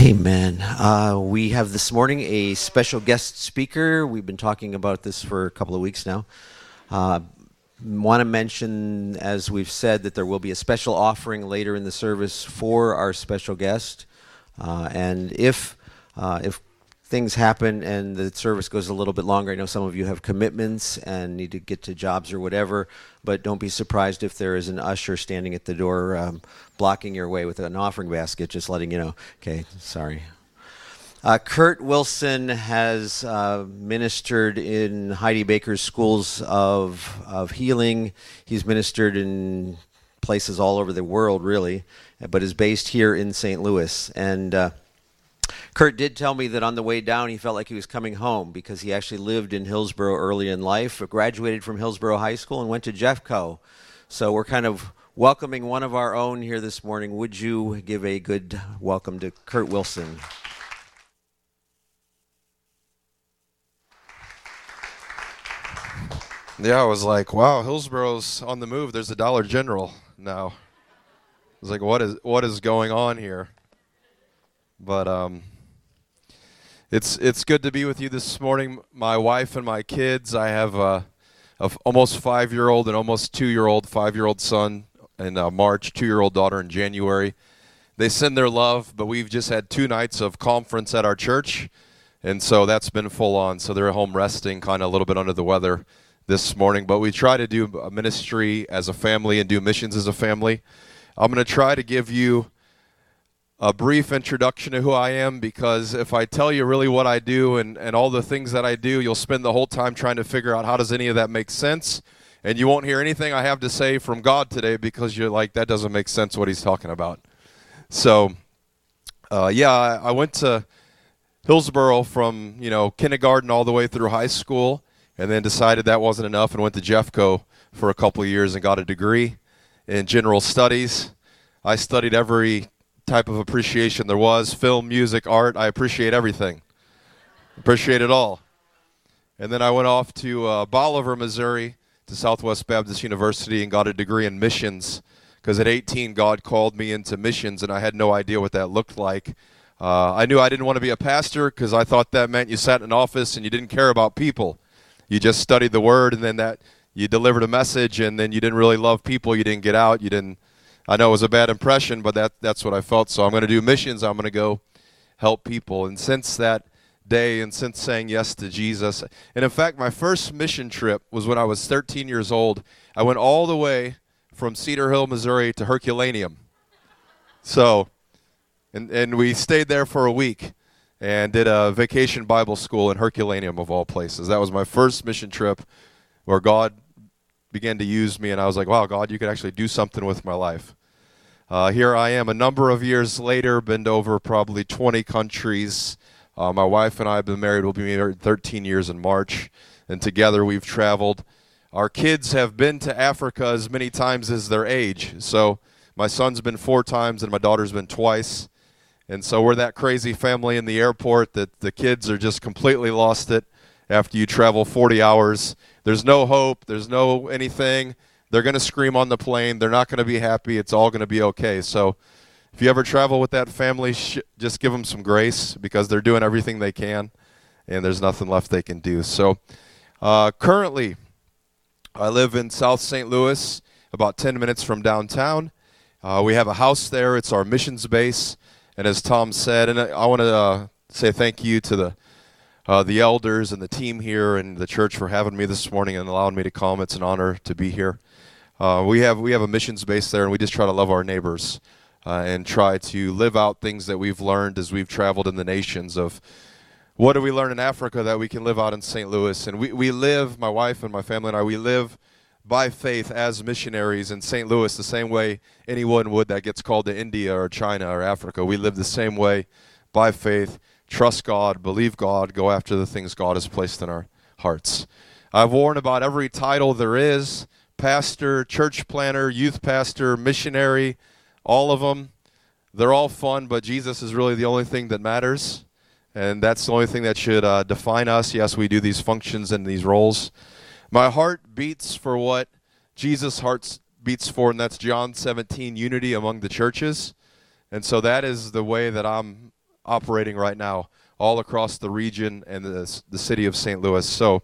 Amen. Uh, we have this morning a special guest speaker. We've been talking about this for a couple of weeks now. Uh, Want to mention, as we've said, that there will be a special offering later in the service for our special guest. Uh, and if uh, if things happen and the service goes a little bit longer. I know some of you have commitments and need to get to jobs or whatever, but don't be surprised if there is an usher standing at the door um, blocking your way with an offering basket, just letting you know. Okay, sorry. Uh, Kurt Wilson has uh, ministered in Heidi Baker's schools of, of healing. He's ministered in places all over the world, really, but is based here in St. Louis. And uh, Kurt did tell me that on the way down he felt like he was coming home because he actually lived in Hillsboro early in life, graduated from Hillsboro High School, and went to Jeffco. So we're kind of welcoming one of our own here this morning. Would you give a good welcome to Kurt Wilson? Yeah, I was like, wow, Hillsboro's on the move. There's a Dollar General now. I was like, what is what is going on here? But um, it's it's good to be with you this morning. My wife and my kids. I have a, almost five year old and almost two year old, five year old son in uh, March, two year old daughter in January. They send their love, but we've just had two nights of conference at our church, and so that's been full on. So they're at home resting, kind of a little bit under the weather this morning. But we try to do ministry as a family and do missions as a family. I'm going to try to give you a brief introduction to who I am because if I tell you really what I do and, and all the things that I do, you'll spend the whole time trying to figure out how does any of that make sense. And you won't hear anything I have to say from God today because you're like, that doesn't make sense what he's talking about. So, uh, yeah, I, I went to Hillsboro from, you know, kindergarten all the way through high school and then decided that wasn't enough and went to Jeffco for a couple of years and got a degree in general studies. I studied every type of appreciation there was film, music, art. I appreciate everything. Appreciate it all. And then I went off to uh, Bolivar, Missouri, to Southwest Baptist University and got a degree in missions. Because at 18, God called me into missions, and I had no idea what that looked like. Uh, I knew I didn't want to be a pastor because I thought that meant you sat in an office and you didn't care about people. You just studied the Word, and then that you delivered a message, and then you didn't really love people. You didn't get out. You didn't I know it was a bad impression, but that, that's what I felt. So I'm going to do missions. I'm going to go help people. And since that day and since saying yes to Jesus, and in fact, my first mission trip was when I was 13 years old. I went all the way from Cedar Hill, Missouri to Herculaneum. So, and, and we stayed there for a week and did a vacation Bible school in Herculaneum, of all places. That was my first mission trip where God began to use me, and I was like, wow, God, you could actually do something with my life. Uh, here I am a number of years later, been to over probably 20 countries. Uh, my wife and I have been married, we'll be married 13 years in March, and together we've traveled. Our kids have been to Africa as many times as their age. So my son's been four times, and my daughter's been twice. And so we're that crazy family in the airport that the kids are just completely lost it after you travel 40 hours. There's no hope, there's no anything. They're going to scream on the plane. They're not going to be happy. It's all going to be okay. So if you ever travel with that family, sh- just give them some grace because they're doing everything they can and there's nothing left they can do. So uh, currently, I live in South St. Louis, about 10 minutes from downtown. Uh, we have a house there. It's our missions base. And as Tom said, and I, I want to uh, say thank you to the uh, the elders and the team here and the church for having me this morning and allowing me to come. It's an honor to be here. Uh, we have we have a missions base there, and we just try to love our neighbors uh, and try to live out things that we've learned as we've traveled in the nations. Of what do we learn in Africa that we can live out in St. Louis? And we we live, my wife and my family and I, we live by faith as missionaries in St. Louis the same way anyone would that gets called to India or China or Africa. We live the same way by faith trust God, believe God, go after the things God has placed in our hearts. I've worn about every title there is pastor, church planner, youth pastor, missionary, all of them. They're all fun, but Jesus is really the only thing that matters. And that's the only thing that should uh, define us. Yes, we do these functions and these roles. My heart beats for what Jesus' heart beats for, and that's John 17, unity among the churches. And so that is the way that I'm operating right now all across the region and the, the city of St. Louis. So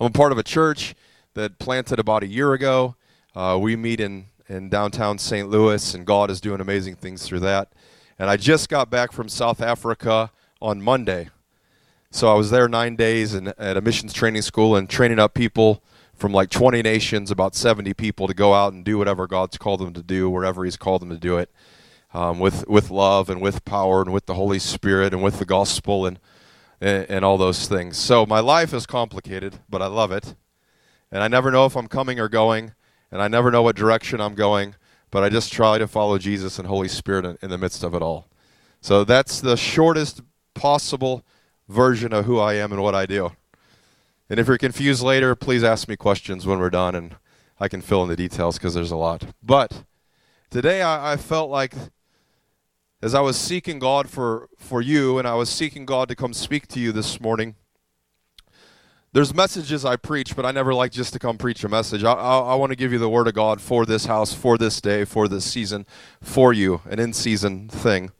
I'm a part of a church that planted about a year ago. Uh, we meet in, in downtown St. Louis, and God is doing amazing things through that. And I just got back from South Africa on Monday. So I was there nine days in, at a missions training school and training up people from like 20 nations, about 70 people, to go out and do whatever God's called them to do, wherever He's called them to do it, um, with with love and with power and with the Holy Spirit and with the gospel and, and and all those things. So my life is complicated, but I love it, and I never know if I'm coming or going, and I never know what direction I'm going, but I just try to follow Jesus and Holy Spirit in, in the midst of it all. So that's the shortest possible version of who I am and what I do. And if you're confused later, please ask me questions when we're done and I can fill in the details because there's a lot. But today I, I, felt like as I was seeking God for, for you and I was seeking God to come speak to you this morning, there's messages I preach, but I never like just to come preach a message. I, I, I want to give you the Word of God for this house, for this day, for this season, for you, an in season thing.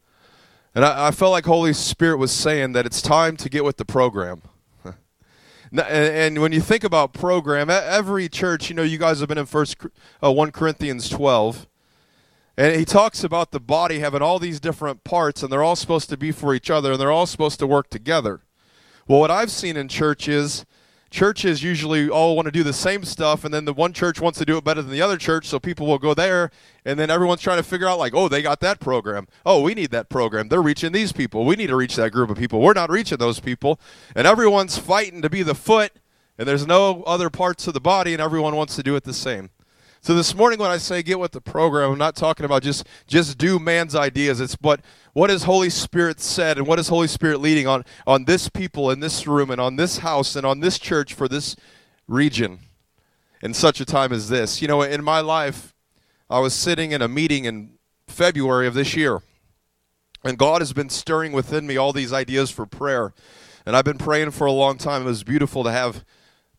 And I, I felt like Holy Spirit was saying that it's time to get with the program. and, when you think about program, every church, you know, you guys have been in First uh, 1 Corinthians 12. And he talks about the body having all these different parts, and they're all supposed to be for each other, and they're all supposed to work together. Well, what I've seen in churches churches usually all want to do the same stuff, and then the one church wants to do it better than the other church, so people will go there, and then everyone's trying to figure out, like, oh, they got that program. Oh, we need that program. They're reaching these people. We need to reach that group of people. We're not reaching those people. And everyone's fighting to be the foot, and there's no other parts of the body, and everyone wants to do it the same. So this morning when I say get with the program, I'm not talking about just just do man's ideas. It's what what has Holy Spirit said and what is Holy Spirit leading on on this people in this room and on this house and on this church for this region in such a time as this. You know, in my life, I was sitting in a meeting in February of this year. And God has been stirring within me all these ideas for prayer. And I've been praying for a long time. It was beautiful to have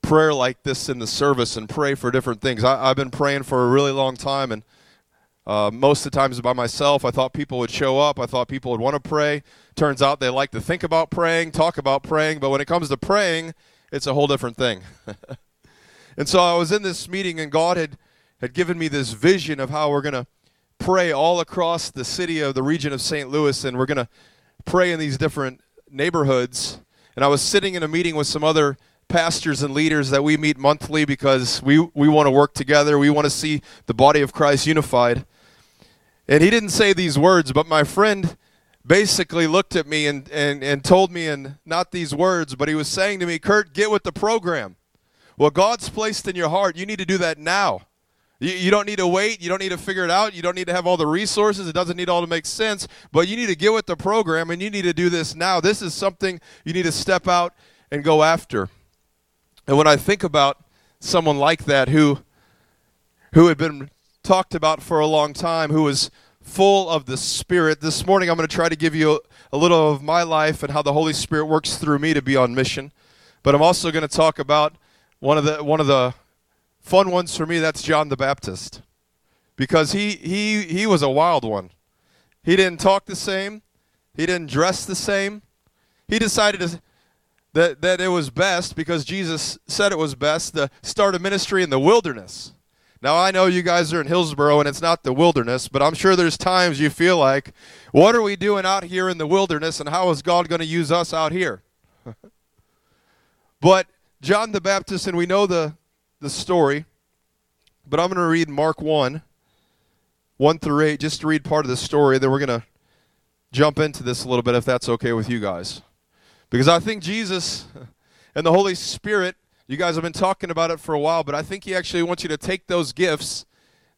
prayer like this in the service and pray for different things. I, have been praying for a really long time, and uh, most of the times by myself. I thought people would show up. I thought people would want to pray. Turns out they like to think about praying, talk about praying, but when it comes to praying, it's a whole different thing. and so I was in this meeting, and God had, had given me this vision of how we're going to pray all across the city of the region of St. Louis, and we're going to pray in these different neighborhoods. And I was sitting in a meeting with some other pastors and leaders that we meet monthly because we, we want to work together. We want to see the body of Christ unified. And he didn't say these words, but my friend basically looked at me and, and, and told me, in not these words, but he was saying to me, Kurt, get with the program. What God's placed in your heart, you need to do that now. You, you don't need to wait. You don't need to figure it out. You don't need to have all the resources. It doesn't need all to make sense. But you need to get with the program and you need to do this now. This is something you need to step out and go after. And when I think about someone like that who who had been talked about for a long time, who was full of the Spirit, this morning I'm going to try to give you a, a little of my life and how the Holy Spirit works through me to be on mission. But I'm also going to talk about one of the one of the fun ones for me. That's John the Baptist, because he he he was a wild one. He didn't talk the same. He didn't dress the same. He decided to that, that it was best, because Jesus said it was best, to start a ministry in the wilderness. Now, I know you guys are in Hillsboro and it's not the wilderness, but I'm sure there's times you feel like, what are we doing out here in the wilderness and how is God going to use us out here? but John the Baptist, and we know the, the story, but I'm going to read Mark 1, 1 through 8, just to read part of the story. Then we're going to jump into this a little bit if that's okay with you guys. Because I think Jesus and the Holy Spirit, you guys have been talking about it for a while, but I think He actually wants you to take those gifts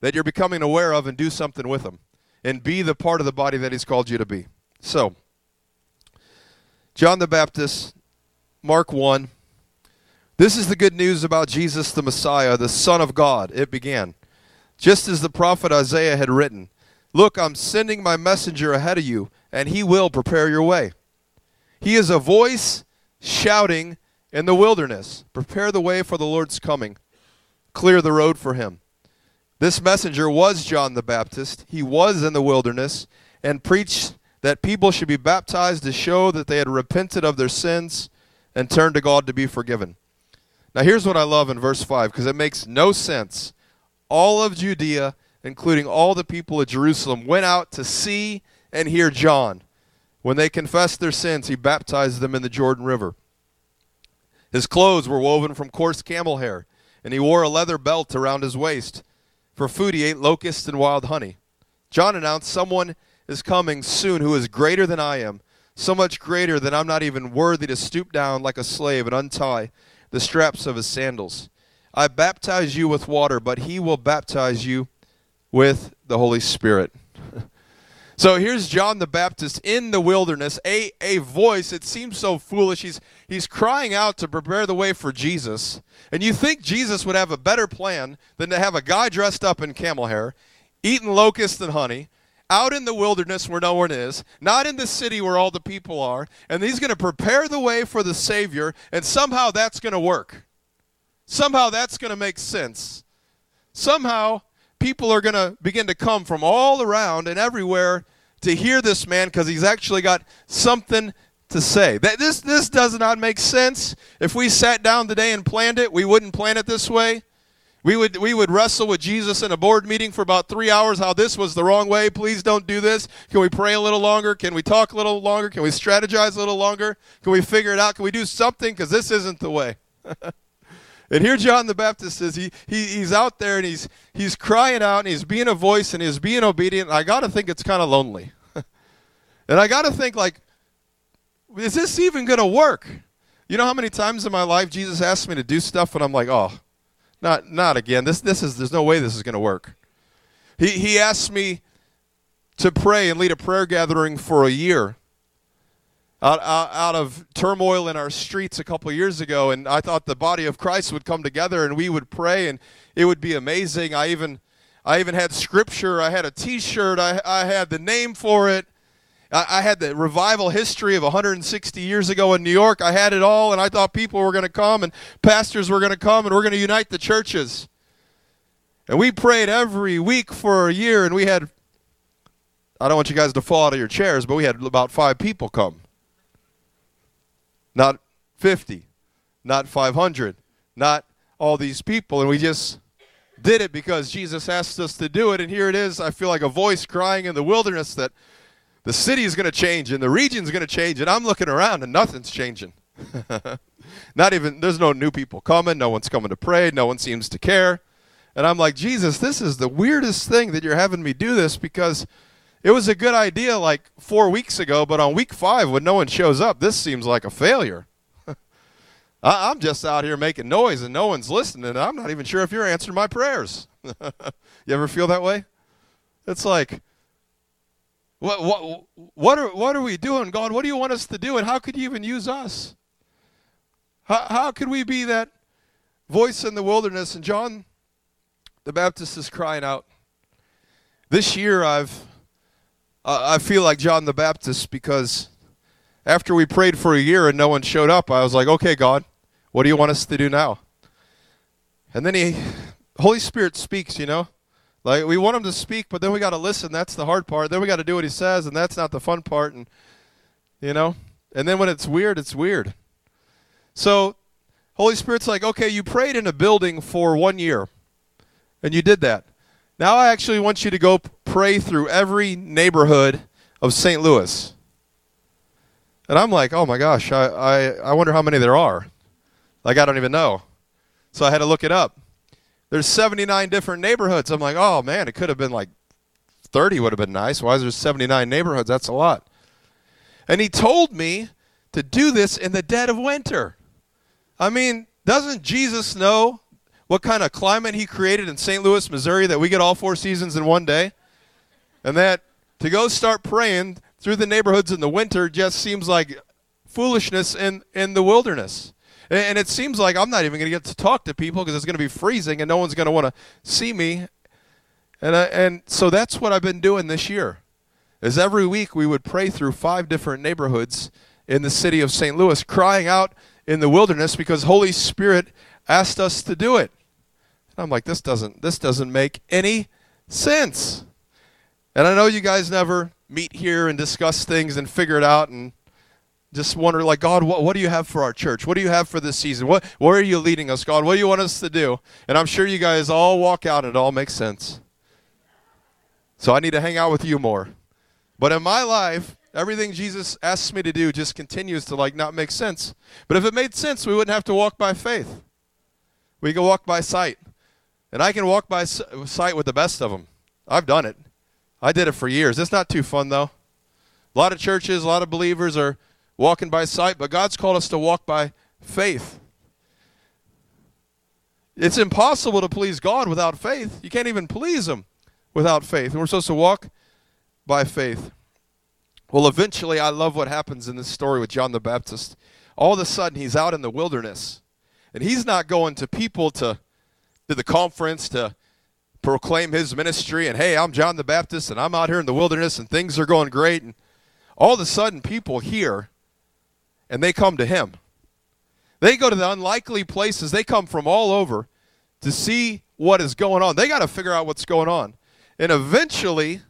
that you're becoming aware of and do something with them and be the part of the body that He's called you to be. So, John the Baptist, Mark 1. This is the good news about Jesus the Messiah, the Son of God. It began. Just as the prophet Isaiah had written Look, I'm sending my messenger ahead of you, and he will prepare your way. He is a voice shouting in the wilderness Prepare the way for the Lord's coming, clear the road for him. This messenger was John the Baptist. He was in the wilderness and preached that people should be baptized to show that they had repented of their sins and turned to God to be forgiven. Now, here's what I love in verse 5 because it makes no sense. All of Judea, including all the people of Jerusalem, went out to see and hear John. When they confessed their sins, he baptized them in the Jordan River. His clothes were woven from coarse camel hair, and he wore a leather belt around his waist. For food, he ate locusts and wild honey. John announced, Someone is coming soon who is greater than I am, so much greater that I'm not even worthy to stoop down like a slave and untie the straps of his sandals. I baptize you with water, but he will baptize you with the Holy Spirit. So here's John the Baptist in the wilderness, a, a voice. It seems so foolish. He's, he's crying out to prepare the way for Jesus. And you think Jesus would have a better plan than to have a guy dressed up in camel hair, eating locusts and honey, out in the wilderness where no one is, not in the city where all the people are, and he's going to prepare the way for the Savior, and somehow that's going to work. Somehow that's going to make sense. Somehow people are going to begin to come from all around and everywhere to hear this man because he's actually got something to say. That this this does not make sense. If we sat down today and planned it, we wouldn't plan it this way. We would we would wrestle with Jesus in a board meeting for about three hours. How this was the wrong way. Please don't do this. Can we pray a little longer? Can we talk a little longer? Can we strategize a little longer? Can we figure it out? Can we do something? Because this isn't the way. And here John the Baptist is he, he he's out there and he's he's crying out and he's being a voice and he's being obedient. I got to think it's kind of lonely. and I got to think like is this even to work? You know how many times in my life Jesus asked me to do stuff and I'm like, "Oh, not not again. This this is there's no way this is to work." He he asked me to pray and lead a prayer gathering for a year out, out, out, of turmoil in our streets a couple years ago, and I thought the body of Christ would come together and we would pray, and it would be amazing. I even, I even had scripture. I had a T-shirt. I, I had the name for it. I, I had the revival history of 160 years ago in New York. I had it all, and I thought people were going to come and pastors were going to come, and we're going to unite the churches. And we prayed every week for a year, and we had. I don't want you guys to fall out of your chairs, but we had about five people come not 50, not 500, not all these people. And we just did it because Jesus asked us to do it. And here it is. I feel like a voice crying in the wilderness that the city is going to change and the region is going to change. And I'm looking around and nothing's changing. Not even, there's no new people coming. No one's coming to pray. No one seems to care. And I'm like, Jesus, this is the weirdest thing that you're having me do this because it was a good idea like four weeks ago, but on week five, when no one shows up, this seems like a failure. I'm just out here making noise and no one's listening. I'm not even sure if you're answering my prayers. you ever feel that way? It's like, what, what, what, are, what are we doing, God? What do you want us to do? And how could you even use us? How, how could we be that voice in the wilderness? And John the Baptist is crying out. This year, I've I feel like John the Baptist because after we prayed for a year and no one showed up, I was like, okay, God, what do you want us to do now? And then he, Holy Spirit speaks, you know? Like we want him to speak, but then we got to listen. That's the hard part. Then we got to do what he says, and that's not the fun part. And, you know? And then when it's weird, it's weird. So, Holy Spirit's like, okay, you prayed in a building for one year, and you did that. Now I actually want you to go pray through every neighborhood of St. Louis. And I'm like, oh my gosh, I, I, I wonder how many there are. Like, I don't even know. So I had to look it up. There's 79 different neighborhoods. I'm like, oh man, it could have been like 30 would have been nice. Why is there 79 neighborhoods? That's a lot. And he told me to do this in the dead of winter. I mean, doesn't Jesus know what kind of climate he created in St. Louis, Missouri, that we get all four seasons in one day. And that to go start praying through the neighborhoods in the winter just seems like foolishness in, in the wilderness. And it seems like I'm not even going to get to talk to people because it's going to be freezing and no one's going to want to see me. And, I, and so that's what I've been doing this year. Is every week we would pray through five different neighborhoods in the city of St. Louis, crying out in the wilderness because Holy Spirit asked us to do it. And I'm like, this doesn't this doesn't make any sense. And I know you guys never meet here and discuss things and figure it out and just wonder like god what, what do you have for our church? What do you have for this season? What where are you leading us god? What do you want us to do? And i'm sure you guys all walk out and it all makes sense. So i need to hang out with you more. But in my life everything jesus asks me to do just continues to like not make sense. But if it made sense we wouldn't have to walk by faith. We can walk by sight and i can walk by sight with the best of them i've done it I did it for years. It's not too fun, though. A lot of churches, a lot of believers are walking by sight, but God's called us to walk by faith. It's impossible to please God without faith. You can't even please Him without faith. And we're supposed to walk by faith. Well, eventually, I love what happens in this story with John the Baptist. All of a sudden, he's out in the wilderness. And he's not going to people to, to the conference to proclaim his ministry and hey i'm john the baptist and i'm out here in the wilderness and things are going great. And all of a sudden people hear and they come to him. They go to the unlikely places. They come from all over to see what is going on. They got to figure out what's going on. And eventually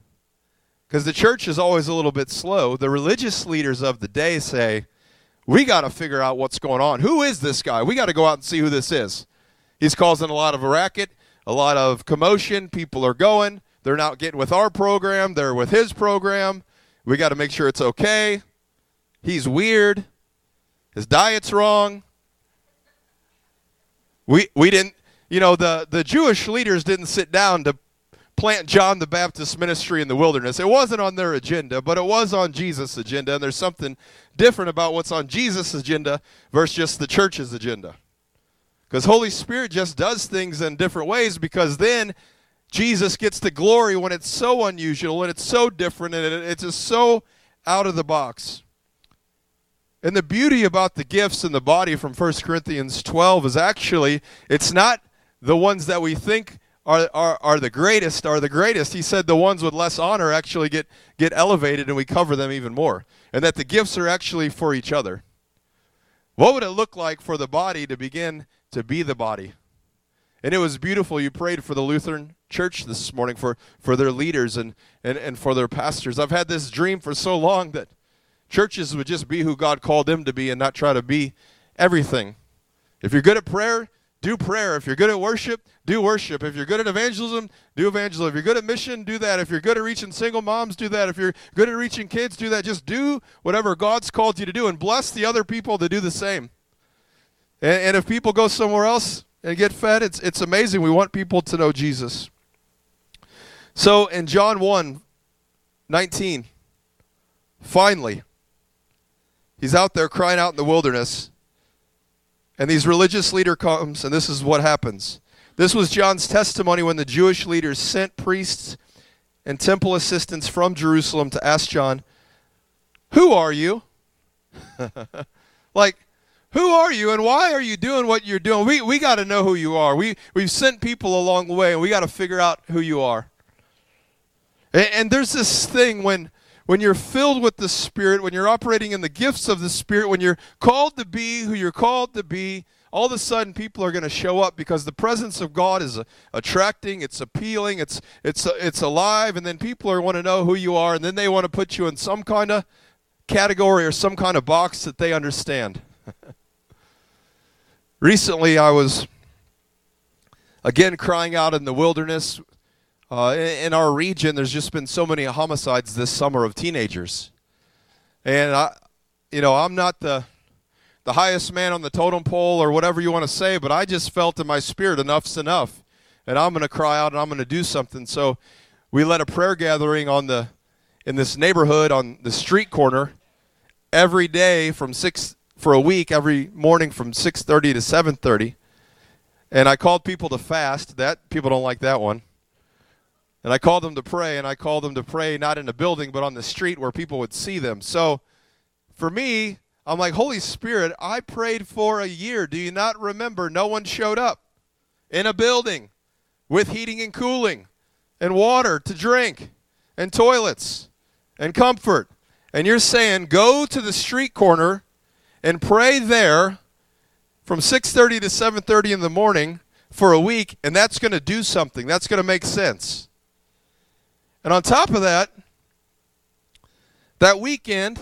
because the church is always a little bit slow the religious leaders of the day say we got to figure out what's going on. Who is this guy? We got to go out and see who this is he's causing a lot of a racket a lot of commotion. People are going. They're not getting with our program. They're with his program. We got to make sure it's okay. He's weird. His diet's wrong. We we didn't, you know, the the Jewish leaders didn't sit down to plant John the Baptist ministry in the wilderness. It wasn't on their agenda, but it was on Jesus' agenda, and there's something different about what's on Jesus' agenda versus just the church's agenda. Because Holy Spirit just does things in different ways because then Jesus gets the glory when it's so unusual and it's so different and it's just so out of the box. And the beauty about the gifts in the body from 1 Corinthians 12 is actually it's not the ones that we think are, are, are the greatest are the greatest. He said the ones with less honor actually get, get elevated and we cover them even more. And that the gifts are actually for each other. What would it look like for the body to begin to be the body. And it was beautiful. You prayed for the Lutheran church this morning, for, for their leaders and, and, and for their pastors. I've had this dream for so long that churches would just be who God called them to be and not try to be everything. If you're good at prayer, do prayer. If you're good at worship, do worship. If you're good at evangelism, do evangelism. If you're good at mission, do that. If you're good at reaching single moms, do that. If you're good at reaching kids, do that. Just do whatever God's called you to do and bless the other people to do the same. And, and if people go somewhere else and get fed, it's, it's amazing. We want people to know Jesus. So in John 1 19, finally, he's out there crying out in the wilderness. And these religious leader comes, and this is what happens. This was John's testimony when the Jewish leaders sent priests and temple assistants from Jerusalem to ask John, Who are you? like, who are you and why are you doing what you're doing? We, we got to know who you are. We, we've sent people along the way and we got to figure out who you are. And, and there's this thing when, when you're filled with the Spirit, when you're operating in the gifts of the Spirit, when you're called to be who you're called to be, all of a sudden people are going to show up because the presence of God is uh, attracting, it's appealing, it's, it's, uh, it's alive, and then people are want to know who you are, and then they want to put you in some kind of category or some kind of box that they understand. Recently, I was again crying out in the wilderness. Uh, in, our region, there's just been so many homicides this summer of teenagers, and I, you know, I'm not the the highest man on the totem pole or whatever you want to say, but I just felt in my spirit enough's enough, and I'm going to cry out and I'm going to do something. So, we led a prayer gathering on the in this neighborhood on the street corner every day from six for a week every morning from 6:30 to 7:30. And I called people to fast. That people don't like that one. And I called them to pray, and I called them to pray not in a building but on the street where people would see them. So for me, I'm like, Holy Spirit, I prayed for a year. Do you not remember? No one showed up in a building with heating and cooling and water to drink and toilets and comfort. And you're saying, go to the street corner and pray there from 6:30 to 7:30 in the morning for a week and that's going to do something. That's going to make sense. And on top of that, That weekend,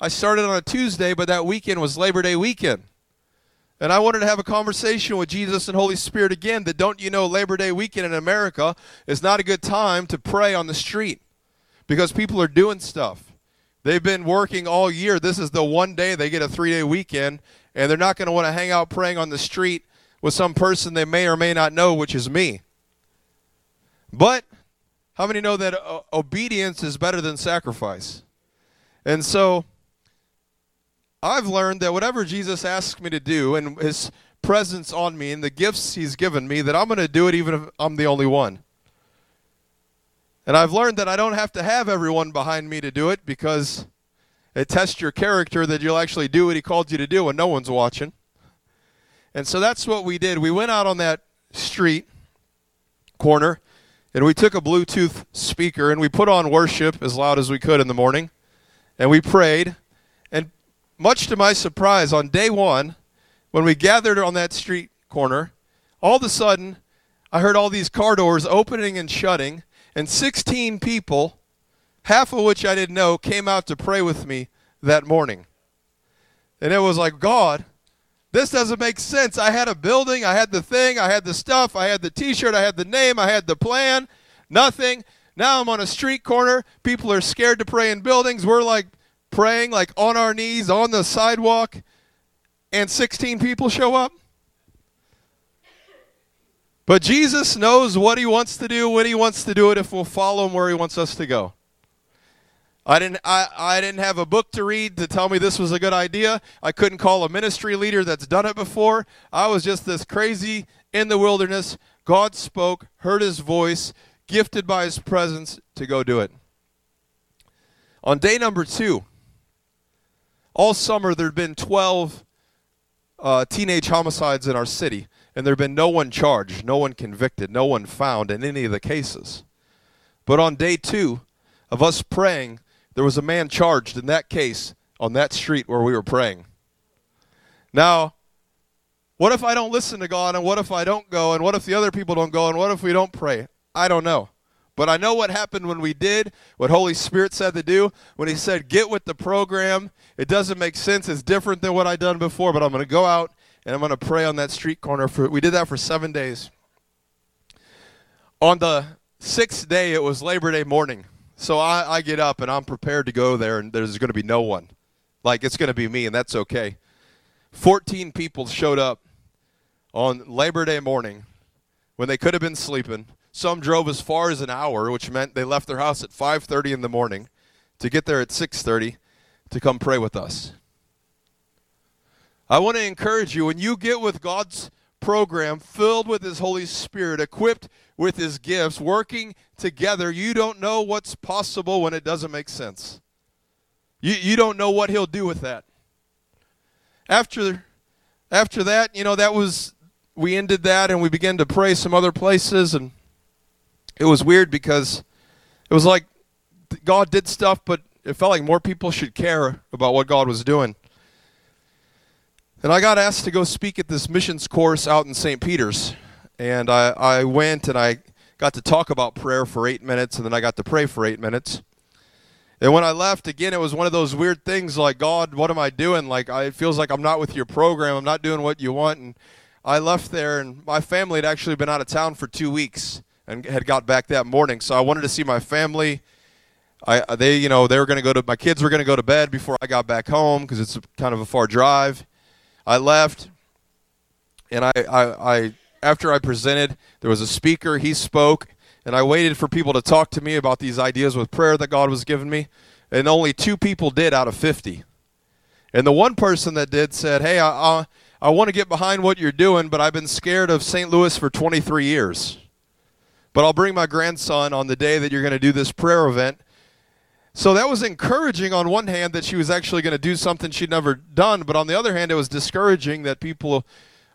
I started on a Tuesday, but that weekend was Labor Day weekend. And I wanted to have a conversation with Jesus and Holy Spirit again that don't you know Labor Day weekend in America is not a good time to pray on the street because people are doing stuff. They've been working all year. This is the one day they get a three day weekend, and they're not going to want to hang out praying on the street with some person they may or may not know, which is me. But how many know that uh, obedience is better than sacrifice? And so I've learned that whatever Jesus asks me to do and his presence on me and the gifts he's given me, that I'm going to do it even if I'm the only one. And I've learned that I don't have to have everyone behind me to do it because it tests your character that you'll actually do what he called you to do when no one's watching. And so that's what we did. We went out on that street corner and we took a Bluetooth speaker and we put on worship as loud as we could in the morning and we prayed And much to my surprise, on day one, when we gathered on that street corner, all of a sudden, I heard all these car doors opening and shutting, and 16 people, half of which I didn't know, came out to pray with me that morning. And it was like, God, this doesn't make sense. I had a building, I had the thing, I had the stuff, I had the t shirt, I had the name, I had the plan, nothing. Now I'm on a street corner. People are scared to pray in buildings. We're like praying like on our knees on the sidewalk and 16 people show up? But Jesus knows what he wants to do, when he wants to do it, if we'll follow him where he wants us to go. I didn't, I, I didn't have a book to read to tell me this was a good idea. I couldn't call a ministry leader that's done it before. I was just this crazy in the wilderness. God spoke, heard his voice, gifted by his presence to go do it. On day number two, all summer there had been 12 uh, teenage homicides in our city, and there had been no one charged, no one convicted, no one found in any of the cases. But on day two of us praying, there was a man charged in that case on that street where we were praying. Now, what if I don't listen to God, and what if I don't go, and what if the other people don't go, and what if we don't pray? I don't know. But I know what happened when we did what Holy Spirit said to do. When He said, get with the program. It doesn't make sense. It's different than what I've done before, but I'm going to go out and I'm going to pray on that street corner. For, we did that for seven days. On the sixth day, it was Labor Day morning. So I, I get up and I'm prepared to go there, and there's going to be no one. Like, it's going to be me, and that's okay. 14 people showed up on Labor Day morning when they could have been sleeping some drove as far as an hour, which meant they left their house at 5:30 in the morning to get there at 6:30 to come pray with us. I want to encourage you when you get with God's program filled with his Holy Spirit, equipped with his gifts, working together, you don't know what's possible when it doesn't make sense. You you don't know what he'll do with that. After after that, you know, that was we ended that and we began to pray some other places and it was weird because it was like God did stuff, but it felt like more people should care about what God was doing. And I got asked to go speak at this missions course out in St. Peter's. And I, I went and I got to talk about prayer for eight minutes, and then I got to pray for eight minutes. And when I left, again, it was one of those weird things like, God, what am I doing? Like, I, it feels like I'm not with your program. I'm not doing what you want. And I left there, and my family had actually been out of town for two weeks and had got back that morning. So I wanted to see my family. I they you know they were going to go to my kids were going to go to bed before I got back home because it's kind of a far drive. I left, and I, I I after I presented, there was a speaker. He spoke, and I waited for people to talk to me about these ideas with prayer that God was giving me, and only two people did out of fifty. And the one person that did said, "Hey, I I, I want to get behind what you're doing, but I've been scared of St. Louis for 23 years." but I'll bring my grandson on the day that you're going to do this prayer event. So that was encouraging on one hand that she was actually going to do something she'd never done, but on the other hand, it was discouraging that people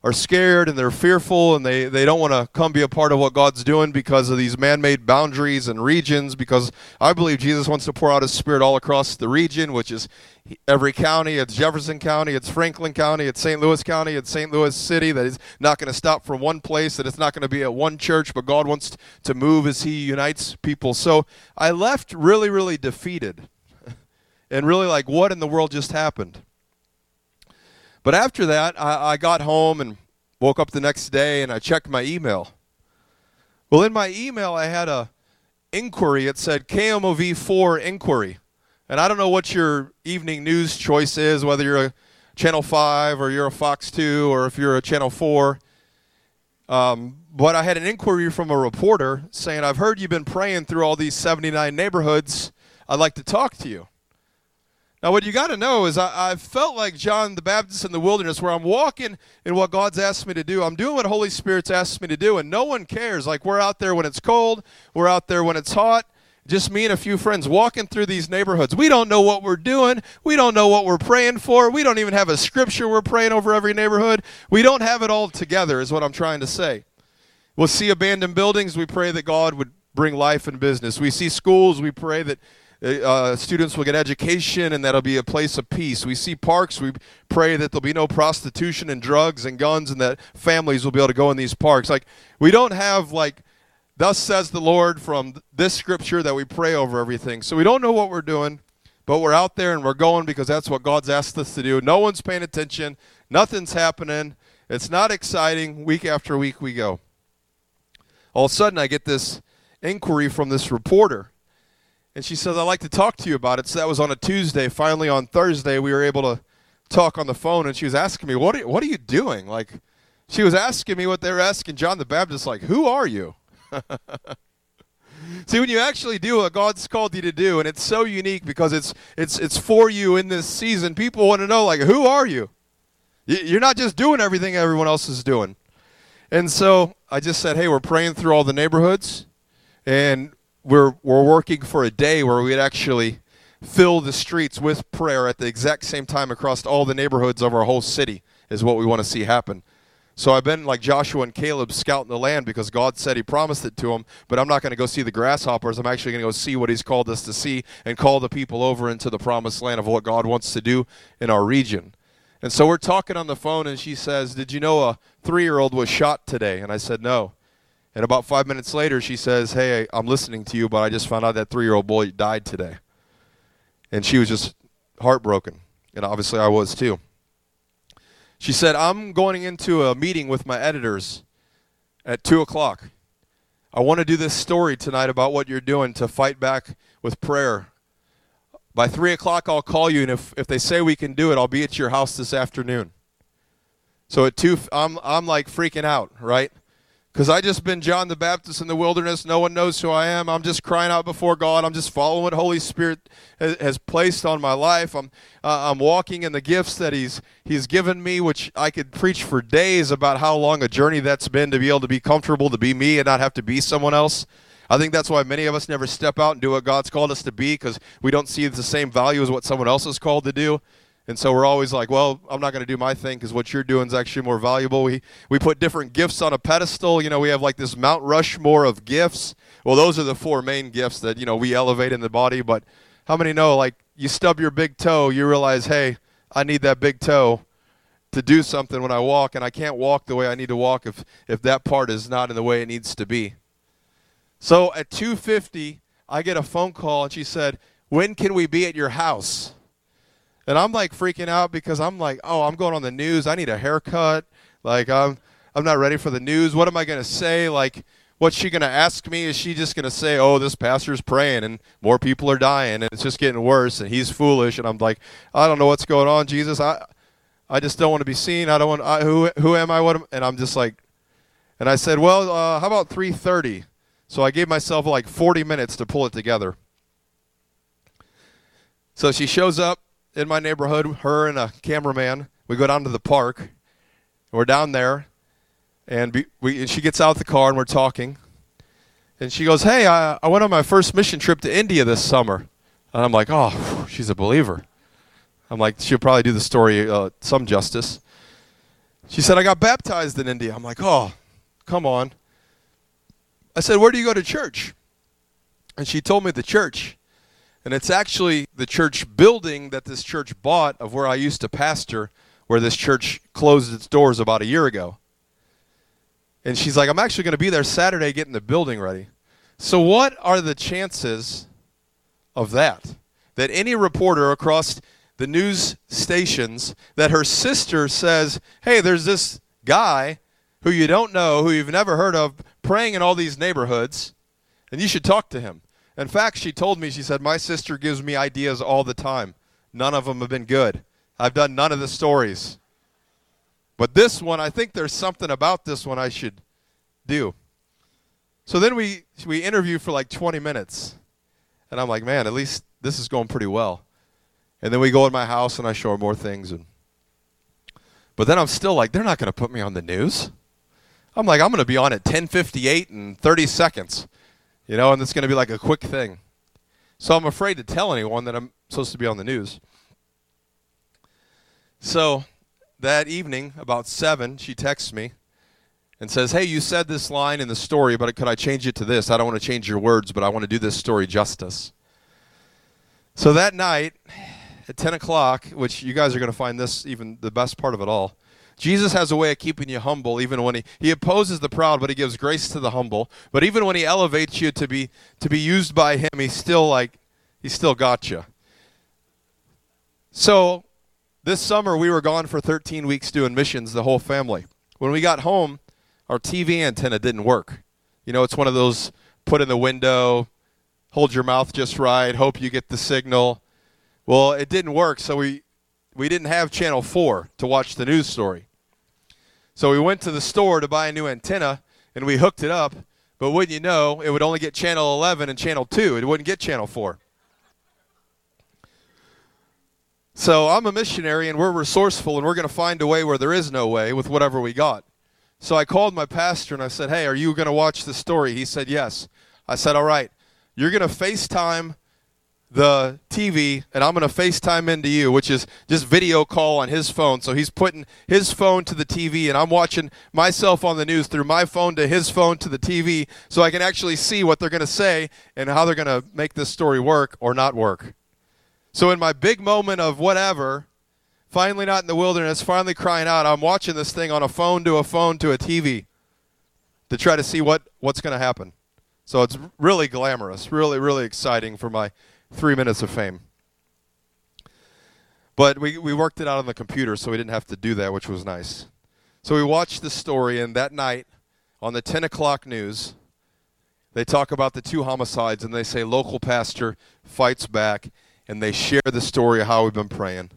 are scared and they're fearful and they, they don't want to come be a part of what God's doing because of these man made boundaries and regions. Because I believe Jesus wants to pour out His Spirit all across the region, which is every county. It's Jefferson County, it's Franklin County, it's St. Louis County, it's St. Louis City. That is not going to stop from one place, that it's not going to be at one church, but God wants to move as He unites people. So I left really, really defeated. and really like, what in the world just happened? But after that, I, I got home and woke up the next day and I checked my email. Well, in my email, I had a inquiry. It said KMOV4 inquiry. And I don't know what your evening news choice is, whether you're a Channel 5 or you're a Fox 2 or if you're a Channel 4. Um, but I had an inquiry from a reporter saying, I've heard you've been praying through all these 79 neighborhoods. I'd like to talk to you. Now, what you got to know is I, I, felt like John the Baptist in the wilderness, where I'm walking in what God's asked me to do. I'm doing what Holy Spirit's asked me to do, and no one cares. Like, we're out there when it's cold, we're out there when it's hot. Just me and a few friends walking through these neighborhoods. We don't know what we're doing. We don't know what we're praying for. We don't even have a scripture we're praying over every neighborhood. We don't have it all together, is what I'm trying to say. We'll see abandoned buildings. We pray that God would bring life and business. We see schools. We pray that uh, students will get education and that'll be a place of peace. We see parks. We pray that there'll be no prostitution and drugs and guns and that families will be able to go in these parks. Like, we don't have, like, thus says the Lord from this scripture that we pray over everything. So we don't know what we're doing, but we're out there and we're going because that's what God's asked us to do. No one's paying attention. Nothing's happening. It's not exciting. Week after week we go. All of a sudden, I get this inquiry from this reporter and she says, I'd like to talk to you about it. So that was on a Tuesday. Finally, on Thursday, we were able to talk on the phone, and she was asking me, What are, what are you doing? Like, she was asking me what they were asking John the Baptist, like, Who are you? See, when you actually do what God's called you to do, and it's so unique because it's it's it's for you in this season. People want to know, like, who are you? You're not just doing everything everyone else is doing. And so I just said, hey, we're praying through all the neighborhoods, and we're, we're working for a day where we'd actually fill the streets with prayer at the exact same time across all the neighborhoods of our whole city is what we want to see happen. So I've been like Joshua and Caleb scouting the land because God said he promised it to them, but I'm not going to go see the grasshoppers. I'm actually going to go see what he's called us to see and call the people over into the promised land of what God wants to do in our region. And so we're talking on the phone and she says, "Did you know a 3-year-old was shot today?" And I said, "No." And about five minutes later, she says, Hey, I'm listening to you, but I just found out that three year old boy died today. And she was just heartbroken. And obviously, I was too. She said, I'm going into a meeting with my editors at 2 o'clock. I want to do this story tonight about what you're doing to fight back with prayer. By 3 o'clock, I'll call you, and if, if they say we can do it, I'll be at your house this afternoon. So at 2, I'm, I'm like freaking out, right? Because I just been John the Baptist in the wilderness. No one knows who I am. I'm just crying out before God. I'm just following what Holy Spirit has, has placed on my life. I'm uh, I'm walking in the gifts that He's He's given me, which I could preach for days about how long a journey that's been to be able to be comfortable to be me and not have to be someone else. I think that's why many of us never step out and do what God's called us to be because we don't see the same value as what someone else is called to do. And so we're always like, well, I'm not going to do my thing because what you're doing is actually more valuable. We, we put different gifts on a pedestal. You know, we have like this Mount Rushmore of gifts. Well, those are the four main gifts that, you know, we elevate in the body. But how many know, like, you stub your big toe, you realize, hey, I need that big toe to do something when I walk, and I can't walk the way I need to walk if, if that part is not in the way it needs to be. So at 2.50, I get a phone call, and she said, when can we be at your house? And I'm like freaking out because I'm like, oh, I'm going on the news. I need a haircut. Like I'm I'm not ready for the news. What am I going to say? Like what's she going to ask me? Is she just going to say, "Oh, this pastor's praying and more people are dying and it's just getting worse and he's foolish." And I'm like, I don't know what's going on, Jesus. I I just don't want to be seen. I don't want I, who who am I? What am, and I'm just like and I said, "Well, uh, how about 3:30?" So I gave myself like 40 minutes to pull it together. So she shows up in my neighborhood, her and a cameraman. We go down to the park. We're down there, and, be, we, and she gets out the car, and we're talking. And she goes, Hey, I, I went on my first mission trip to India this summer. And I'm like, Oh, she's a believer. I'm like, she'll probably do the story uh, some justice. She said, I got baptized in India. I'm like, Oh, come on. I said, Where do you go to church? And she told me the church. And it's actually the church building that this church bought of where I used to pastor, where this church closed its doors about a year ago. And she's like, I'm actually going to be there Saturday getting the building ready. So, what are the chances of that? that any reporter across the news stations that her sister says, Hey, there's this guy who you don't know, who you've never heard of, praying in all these neighborhoods, and you should talk to him. In fact, she told me, she said, My sister gives me ideas all the time. None of them have been good. I've done none of the stories. But this one, I think there's something about this one I should do. So then we, we interview for like 20 minutes. And I'm like, man, at least this is going pretty well. And then we go in my house and I show her more things. And, but then I'm still like, they're not going to put me on the news. I'm like, I'm going to be on at 10:58 in 30 seconds, you know, and it's going to be like a quick thing. So I'm afraid to tell anyone that I'm supposed to be on the news. So that evening, about seven, she texts me and says, "Hey, you said this line in the story, but could I change it to this? I don't want to change your words, but I want to do this story justice." So that night, at 10 o'clock, which you guys are going to find this even the best part of it all. Jesus has a way of keeping you humble even when he, he opposes the proud, but he gives grace to the humble. But even when he elevates you to be to be used by him, he's still like he still got you. So this summer we were gone for 13 weeks doing missions, the whole family. When we got home, our TV antenna didn't work. You know, it's one of those put in the window, hold your mouth just right, hope you get the signal. Well, it didn't work, so we we didn't have channel 4 to watch the news story. So we went to the store to buy a new antenna and we hooked it up, but wouldn't you know, it would only get channel 11 and channel 2. It wouldn't get channel 4. So I'm a missionary and we're resourceful and we're going to find a way where there is no way with whatever we got. So I called my pastor and I said, Hey, are you going to watch the story? He said, Yes. I said, All right, you're going to FaceTime the TV and I'm going to FaceTime into you, which is just video call on his phone. So he's putting his phone to the TV and I'm watching myself on the news through my phone to his phone to the TV so I can actually see what they're going to say and how they're going to make this story work or not work. So in my big moment of whatever, finally not in the wilderness, finally crying out, I'm watching this thing on a phone to a phone to a TV to try to see what, what's going to happen. So it's really glamorous, really, really exciting for my three minutes of fame. But we, we worked it out on the computer, so we didn't have to do that, which was nice. So we watched the story, and that night on the 10 o'clock news, they talk about the two homicides, and they say local pastor fights back and they share the story of how we've been praying.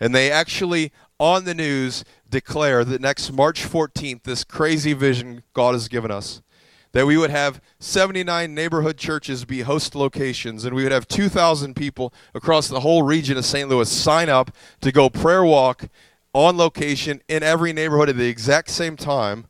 And they actually, on the news, declare that next March 14th, this crazy vision God has given us, that we would have 79 neighborhood churches be host locations, and we would have 2,000 people across the whole region of St. Louis sign up to go prayer walk on location in every neighborhood at the exact same time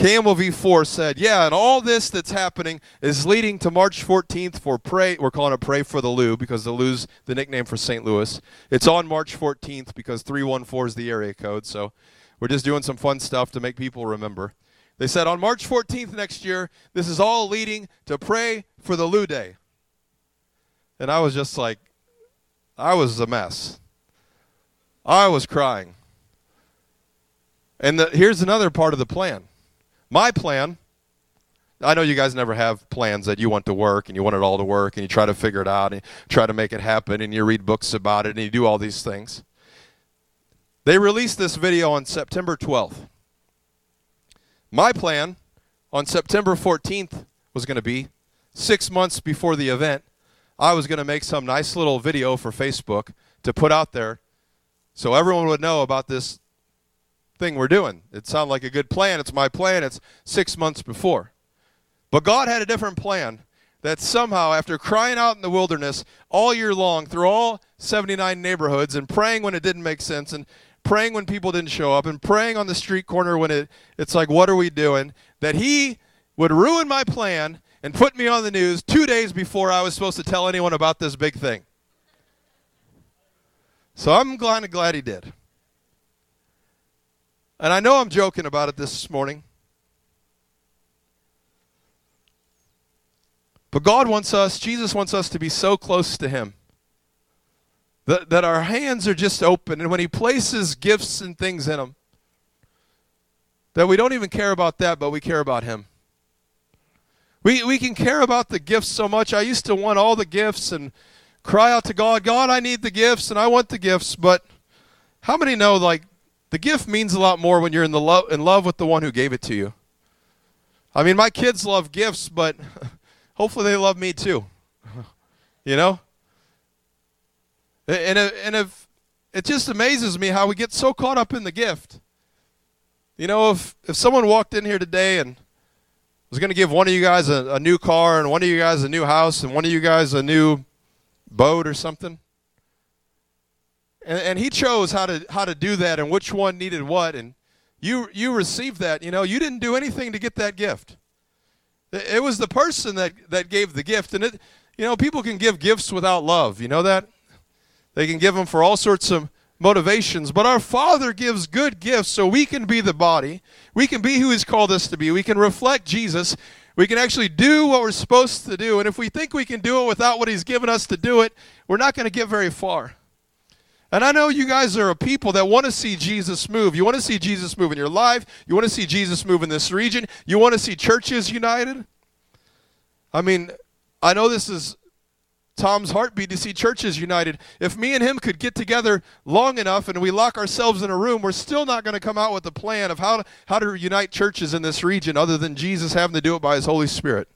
KMOV4 said, yeah, and all this that's happening is leading to March 14th for Pray. We're calling it Pray for the Lou because the Lou's the nickname for St. Louis. It's on March 14th because 314 is the area code. So we're just doing some fun stuff to make people remember. They said on March 14th next year, this is all leading to Pray for the Lou Day. And I was just like, I was a mess. I was crying. And the, here's another part of the plan my plan, I know you guys never have plans that you want to work and you want it all to work and you try to figure it out and try to make it happen and you read books about it and you do all these things. They released this video on September 12th. My plan on September 14th was going to be six months before the event. I was going to make some nice little video for Facebook to put out there so everyone would know about this thing we're doing. It sounded like a good plan. It's my plan. It's six months before. But God had a different plan that somehow, after crying out in the wilderness all year long through all 79 neighborhoods and praying when it didn't make sense and praying when people didn't show up and praying on the street corner when it, it's like, what are we doing? That He would ruin my plan and put me on the news two days before I was supposed to tell anyone about this big thing. So I'm glad, glad He did. And I know I'm joking about it this morning. But God wants us, Jesus wants us to be so close to Him that, that our hands are just open. And when He places gifts and things in them, that we don't even care about that, but we care about Him. We, we can care about the gifts so much. I used to want all the gifts and cry out to God, God, I need the gifts and I want the gifts, but how many know like the gift means a lot more when you're in the love in love with the one who gave it to you? I mean, my kids love gifts, but hopefully they love me too. you know? And, and if it just amazes me how we get so caught up in the gift. You know, if if someone walked in here today and was going to give one of you guys a, a new car and one of you guys a new house and one of you guys a new boat or something, and, and he chose how to how to do that and which one needed what, and you you received that. You know, you didn't do anything to get that gift. It was the person that that gave the gift, and it. You know, people can give gifts without love. You know that they can give them for all sorts of motivations. But our Father gives good gifts so we can be the body. We can be who He's called us to be. We can reflect Jesus. We can actually do what we're supposed to do. And if we think we can do it without what He's given us to do it, we're not going to get very far. And I know you guys are a people that want to see Jesus move. You want to see Jesus move in your life. You want to see Jesus move in this region. You want to see churches united. I mean, I know this is Tom's heartbeat to see churches united. If me and him could get together long enough and we lock ourselves in a room, we're still not going to come out with a plan of how to, how to unite churches in this region other than Jesus having to do it by his Holy Spirit.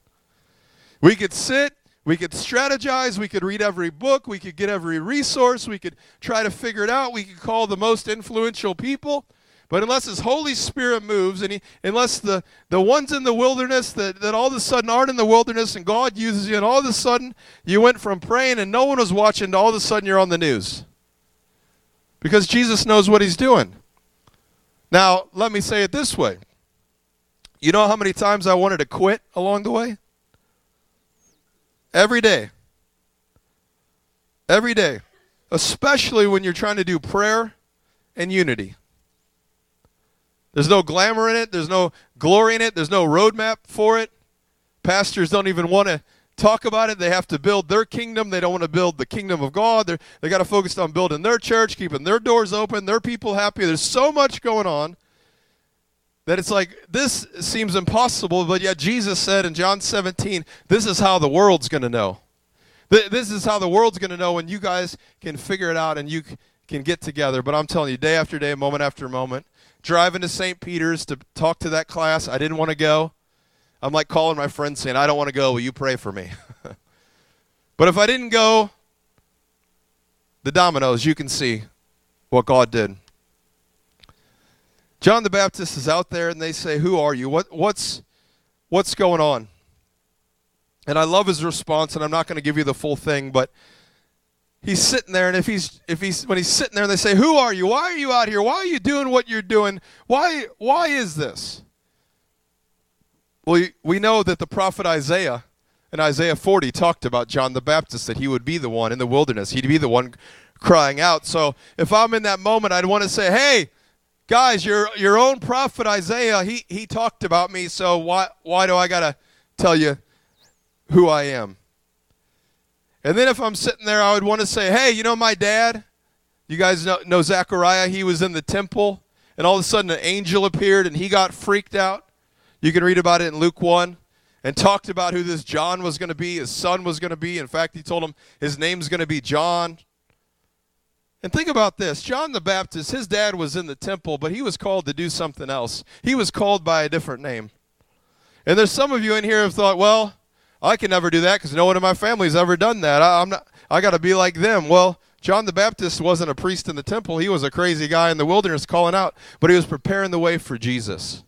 We could sit, we could strategize, we could read every book, we could get every resource, we could try to figure it out, we could call the most influential people. But unless His Holy Spirit moves, and he, unless the, the ones in the wilderness that, that all of a sudden aren't in the wilderness and God uses you, and all of a sudden you went from praying and no one was watching to all of a sudden you're on the news. Because Jesus knows what He's doing. Now, let me say it this way. You know how many times I wanted to quit along the way? Every day. Every day. Especially when you're trying to do prayer and unity. There's no glamour in it. There's no glory in it. There's no roadmap for it. Pastors don't even want to talk about it. They have to build their kingdom. They don't want to build the kingdom of God. They're, they got to focus on building their church, keeping their doors open, their people happy. There's so much going on that it's like this seems impossible, but yet Jesus said in John 17, this is how the world's going to know. This is how the world's going to know when you guys can figure it out and you can get together. But I'm telling you, day after day, moment after moment, driving to St. Peter's to talk to that class. I didn't want to go. I'm like calling my friends saying, I don't want to go. Will you pray for me? but if I didn't go, the dominoes, you can see what God did. John the Baptist is out there and they say, Who are you? What, what's, what's going on? And I love his response, and I'm not going to give you the full thing, but he's sitting there and if he's if he's when he's sitting there and they say who are you? Why are you out here? Why are you doing what you're doing? Why why is this? Well we know that the prophet isaiah in isaiah 40 talked about john the baptist that he would be the one in the wilderness. He'd be the one crying out. So if i'm in that moment i'd want to say hey guys your your own prophet isaiah he he talked about me so why why do i gotta tell you who i am and then if I'm sitting there, I would want to say, hey, you know my dad? You guys know, know Zechariah? He was in the temple, and all of a sudden an angel appeared, and he got freaked out. You can read about it in Luke 1 and talked about who this John was going to be, his son was going to be. In fact, he told him his name's going to be John. And think about this John the Baptist, his dad was in the temple, but he was called to do something else. He was called by a different name. And there's some of you in here who have thought, well, I can never do that because no one in my family's ever done that. I, am not. I got to be like them. Well, John the Baptist wasn't a priest in the temple. He was a crazy guy in the wilderness calling out, but he was preparing the way for Jesus.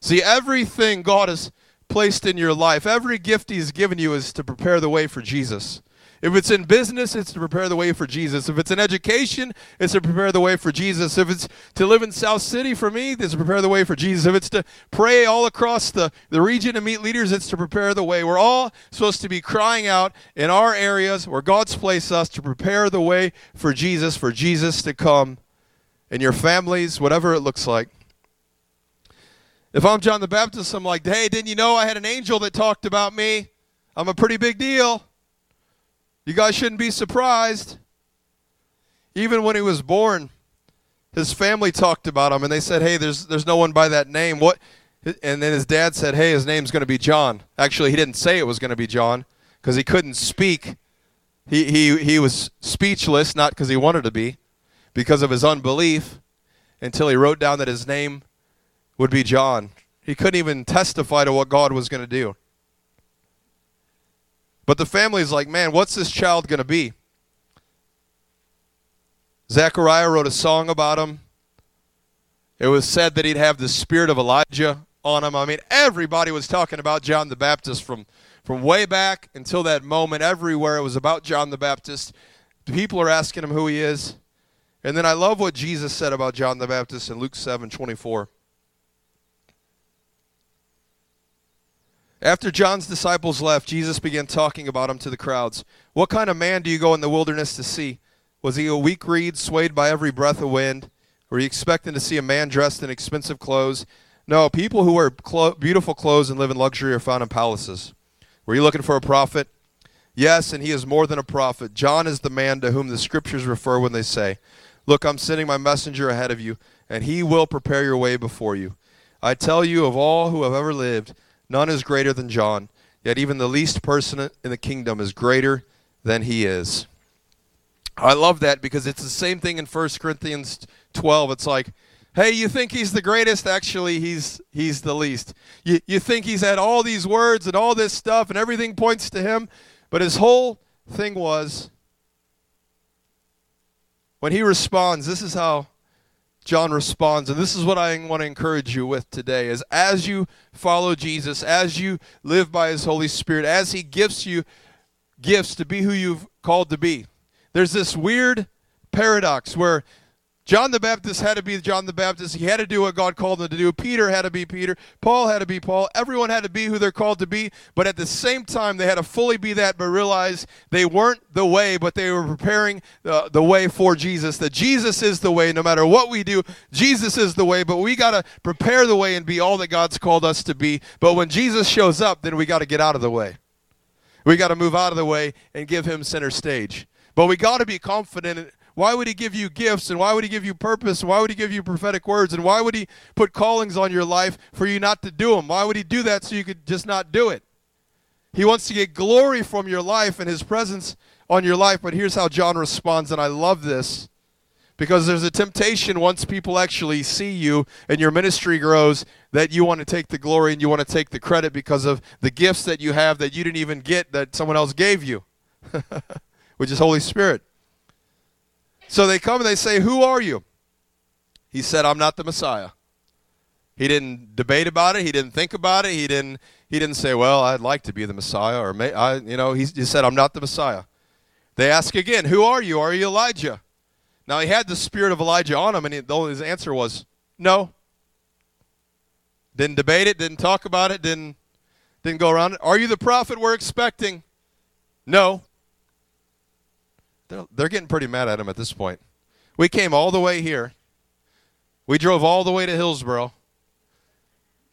See, everything God has placed in your life, every gift He's given you is to prepare the way for Jesus. If it's in business, it's to prepare the way for Jesus. If it's in education, it's to prepare the way for Jesus. If it's to live in South City for me, it's to prepare the way for Jesus. If it's to pray all across the, the region and meet leaders, it's to prepare the way. We're all supposed to be crying out in our areas where God's placed us to prepare the way for Jesus, for Jesus to come in your families, whatever it looks like. If I'm John the Baptist, I'm like, hey, didn't you know I had an angel that talked about me? I'm a pretty big deal. You guys shouldn't be surprised. Even when he was born, his family talked about him and they said, "Hey, there's there's no one by that name." What? And then his dad said, "Hey, his name's going to be John." Actually, he didn't say it was going to be John because he couldn't speak He, he, he was speechless, not because he wanted to be, because of his unbelief, until he wrote down that his name would be John. He couldn't even testify to what God was going to do. But the family's like, man, what's this child going to be? Zechariah wrote a song about him. It was said that he'd have the spirit of Elijah on him. I mean, everybody was talking about John the Baptist from, from way back until that moment. Everywhere it was about John the Baptist. People are asking him who he is. And then I love what Jesus said about John the Baptist in Luke 7 24. After John's disciples left, Jesus began talking about him to the crowds. What kind of man do you go in the wilderness to see? Was he a weak reed swayed by every breath of wind? Were you expecting to see a man dressed in expensive clothes? No, people who wear clo- beautiful clothes and live in luxury are found in palaces. Were you looking for a prophet? Yes, and he is more than a prophet. John is the man to whom the scriptures refer when they say, Look, I'm sending my messenger ahead of you, and he will prepare your way before you. I tell you, of all who have ever lived, None is greater than John, yet even the least person in the kingdom is greater than he is. I love that because it's the same thing in 1 Corinthians 12. It's like, hey, you think he's the greatest? Actually, he's he's the least. You, you think he's had all these words and all this stuff and everything points to him, but his whole thing was when he responds, this is how John responds, and this is what I want to encourage you with today is as you follow Jesus, as you live by his Holy Spirit, as he gives you gifts to be who you've called to be. There's this weird paradox where John the Baptist had to be John the Baptist. He had to do what God called him to do. Peter had to be Peter. Paul had to be Paul. Everyone had to be who they're called to be. But at the same time, they had to fully be that, but realize they weren't the way, but they were preparing the, the way for Jesus. That Jesus is the way. No matter what we do, Jesus is the way. But we got to prepare the way and be all that God's called us to be. But when Jesus shows up, then we got to get out of the way. We got to move out of the way and give him center stage. But we got to be confident why would he give you gifts and why would he give you purpose? And why would he give you prophetic words? And why would he put callings on your life for you not to do them? Why would he do that so you could just not do it? He wants to get glory from your life and his presence on your life. But here's how John responds, and I love this because there's a temptation once people actually see you and your ministry grows that you want to take the glory and you want to take the credit because of the gifts that you have that you didn't even get that someone else gave you, which is Holy Spirit. So they come and they say, Who are you? He said, I'm not the Messiah. He didn't debate about it. He didn't think about it. He didn't. He didn't say, "Well, I'd like to be the Messiah," or may, I, you know, he, he said, "I'm not the Messiah." They ask again, "Who are you? Are you Elijah?" Now he had the spirit of Elijah on him, and he, his answer was, "No." Didn't debate it. Didn't talk about it. Didn't didn't go around it. Are you the prophet we're expecting? No. They're, they're getting pretty mad at him at this point. We came all the way here. We drove all the way to Hillsboro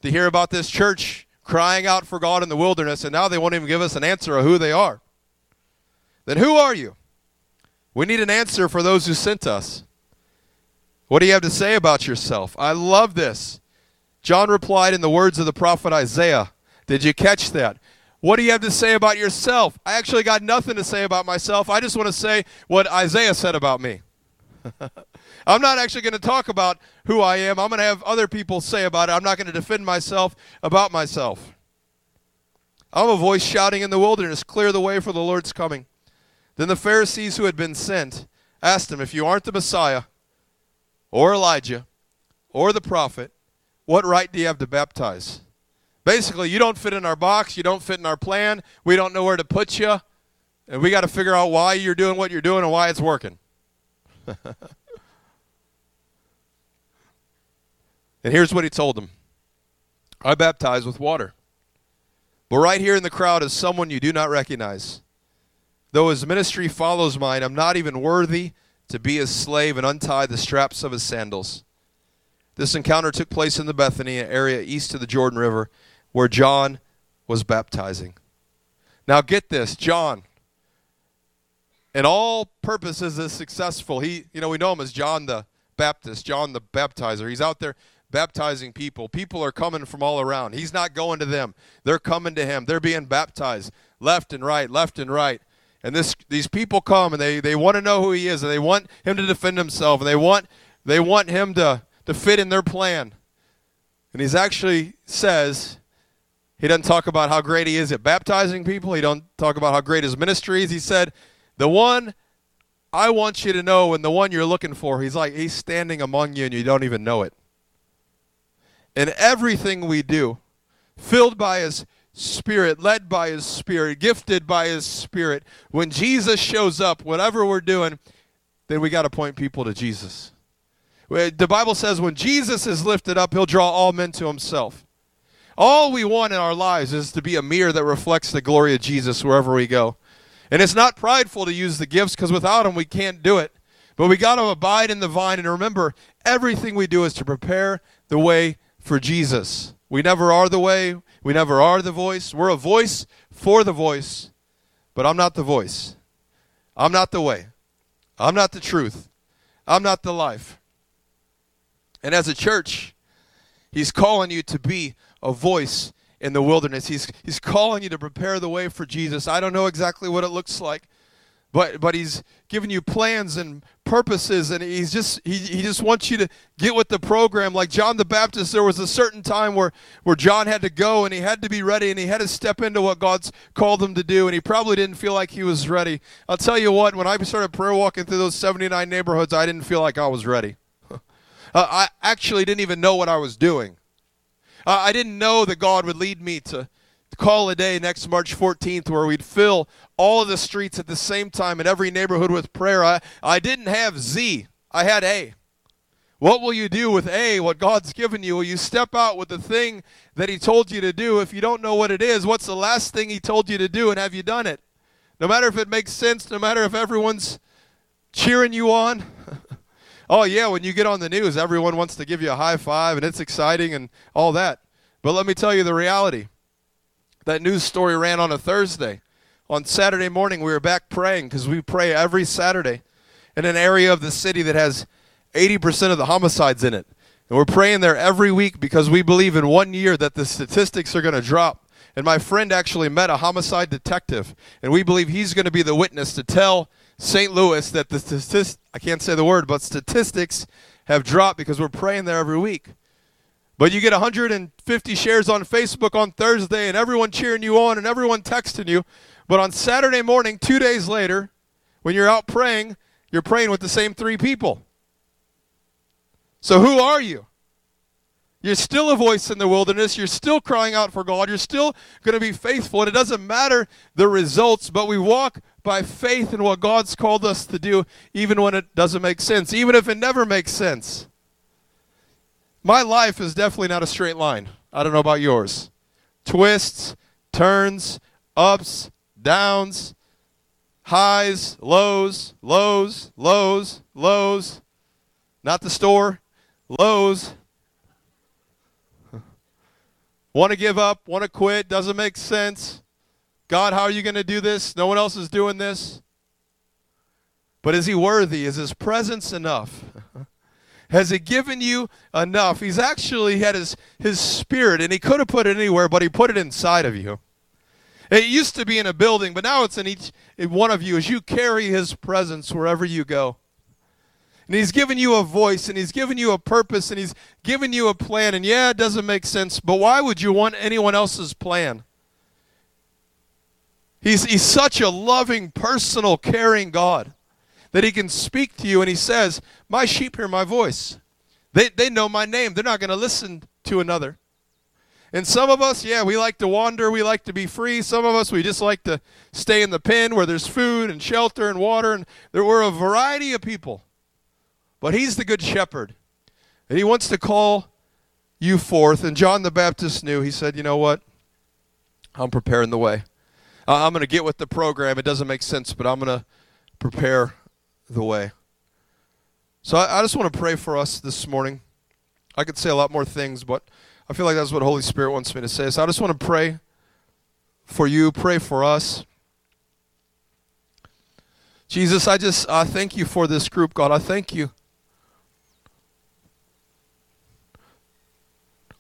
to hear about this church crying out for God in the wilderness, and now they won't even give us an answer of who they are. Then who are you? We need an answer for those who sent us. What do you have to say about yourself? I love this. John replied in the words of the prophet Isaiah. Did you catch that? What do you have to say about yourself? I actually got nothing to say about myself. I just want to say what Isaiah said about me. I'm not actually going to talk about who I am. I'm going to have other people say about it. I'm not going to defend myself about myself. I'm a voice shouting in the wilderness, clear the way for the Lord's coming. Then the Pharisees who had been sent asked him, If you aren't the Messiah, or Elijah, or the prophet, what right do you have to baptize? Basically, you don't fit in our box, you don't fit in our plan, we don't know where to put you, and we got to figure out why you're doing what you're doing and why it's working. and here's what he told them I baptize with water. But right here in the crowd is someone you do not recognize. Though his ministry follows mine, I'm not even worthy to be his slave and untie the straps of his sandals. This encounter took place in the Bethany area east of the Jordan River where John was baptizing. Now, get this John, in all purposes, is successful. He, you know, we know him as John the Baptist, John the Baptizer. He's out there baptizing people. People are coming from all around. He's not going to them, they're coming to him. They're being baptized left and right, left and right. And this these people come and they, they want to know who he is and they want him to defend himself and they want they want him to, to fit in their plan. And he's actually says he doesn't talk about how great he is at baptizing people. He don't talk about how great his ministry is. He said, "The one I want you to know and the one you're looking for, he's like he's standing among you and you don't even know it." In everything we do, filled by his spirit, led by his spirit, gifted by his spirit, when Jesus shows up, whatever we're doing, then we got to point people to Jesus. The Bible says when Jesus is lifted up, he'll draw all men to himself. All we want in our lives is to be a mirror that reflects the glory of Jesus wherever we go. And it's not prideful to use the gifts because without them we can't do it. But we got to abide in the vine and remember everything we do is to prepare the way for Jesus. We never are the way, we never are the voice. We're a voice for the voice, but I'm not the voice. I'm not the way. I'm not the truth. I'm not the life. And as a church, He's calling you to be a voice in the wilderness. He's, he's calling you to prepare the way for Jesus. I don't know exactly what it looks like, but, but He's giving you plans and purposes, and He's just he, he just wants you to get with the program. Like John the Baptist, there was a certain time where, where John had to go and he had to be ready and he had to step into what God's called him to do, and he probably didn't feel like he was ready. I'll tell you what, when I started prayer walking through those 79 neighborhoods, I didn't feel like I was ready. Uh, I actually didn't even know what I was doing. Uh, I didn't know that God would lead me to call a day next March 14th where we'd fill all of the streets at the same time in every neighborhood with prayer. I, I didn't have Z, I had A. What will you do with A, what God's given you? Will you step out with the thing that He told you to do? If you don't know what it is, what's the last thing He told you to do, and have you done it? No matter if it makes sense, no matter if everyone's cheering you on. Oh, yeah, when you get on the news, everyone wants to give you a high five and it's exciting and all that. But let me tell you the reality. That news story ran on a Thursday. On Saturday morning, we were back praying because we pray every Saturday in an area of the city that has 80% of the homicides in it. And we're praying there every week because we believe in one year that the statistics are going to drop. And my friend actually met a homicide detective, and we believe he's going to be the witness to tell St. Louis that the statistics, I can't say the word, but statistics have dropped because we're praying there every week. But you get 150 shares on Facebook on Thursday and everyone cheering you on and everyone texting you. But on Saturday morning, two days later, when you're out praying, you're praying with the same three people. So who are you? You're still a voice in the wilderness. You're still crying out for God. You're still going to be faithful. And it doesn't matter the results, but we walk by faith in what God's called us to do, even when it doesn't make sense, even if it never makes sense. My life is definitely not a straight line. I don't know about yours. Twists, turns, ups, downs, highs, lows, lows, lows, lows. Not the store, lows. Want to give up, want to quit, doesn't make sense. God, how are you going to do this? No one else is doing this. But is he worthy? Is his presence enough? Has he given you enough? He's actually had his, his spirit, and he could have put it anywhere, but he put it inside of you. It used to be in a building, but now it's in each one of you as you carry his presence wherever you go. And he's given you a voice and he's given you a purpose and he's given you a plan. And yeah, it doesn't make sense, but why would you want anyone else's plan? He's, he's such a loving, personal, caring God that he can speak to you and he says, My sheep hear my voice. They, they know my name. They're not going to listen to another. And some of us, yeah, we like to wander. We like to be free. Some of us, we just like to stay in the pen where there's food and shelter and water. And there were a variety of people. But he's the good shepherd. And he wants to call you forth. And John the Baptist knew. He said, You know what? I'm preparing the way. I'm going to get with the program. It doesn't make sense, but I'm going to prepare the way. So I, I just want to pray for us this morning. I could say a lot more things, but I feel like that's what Holy Spirit wants me to say. So I just want to pray for you, pray for us. Jesus, I just I thank you for this group, God. I thank you.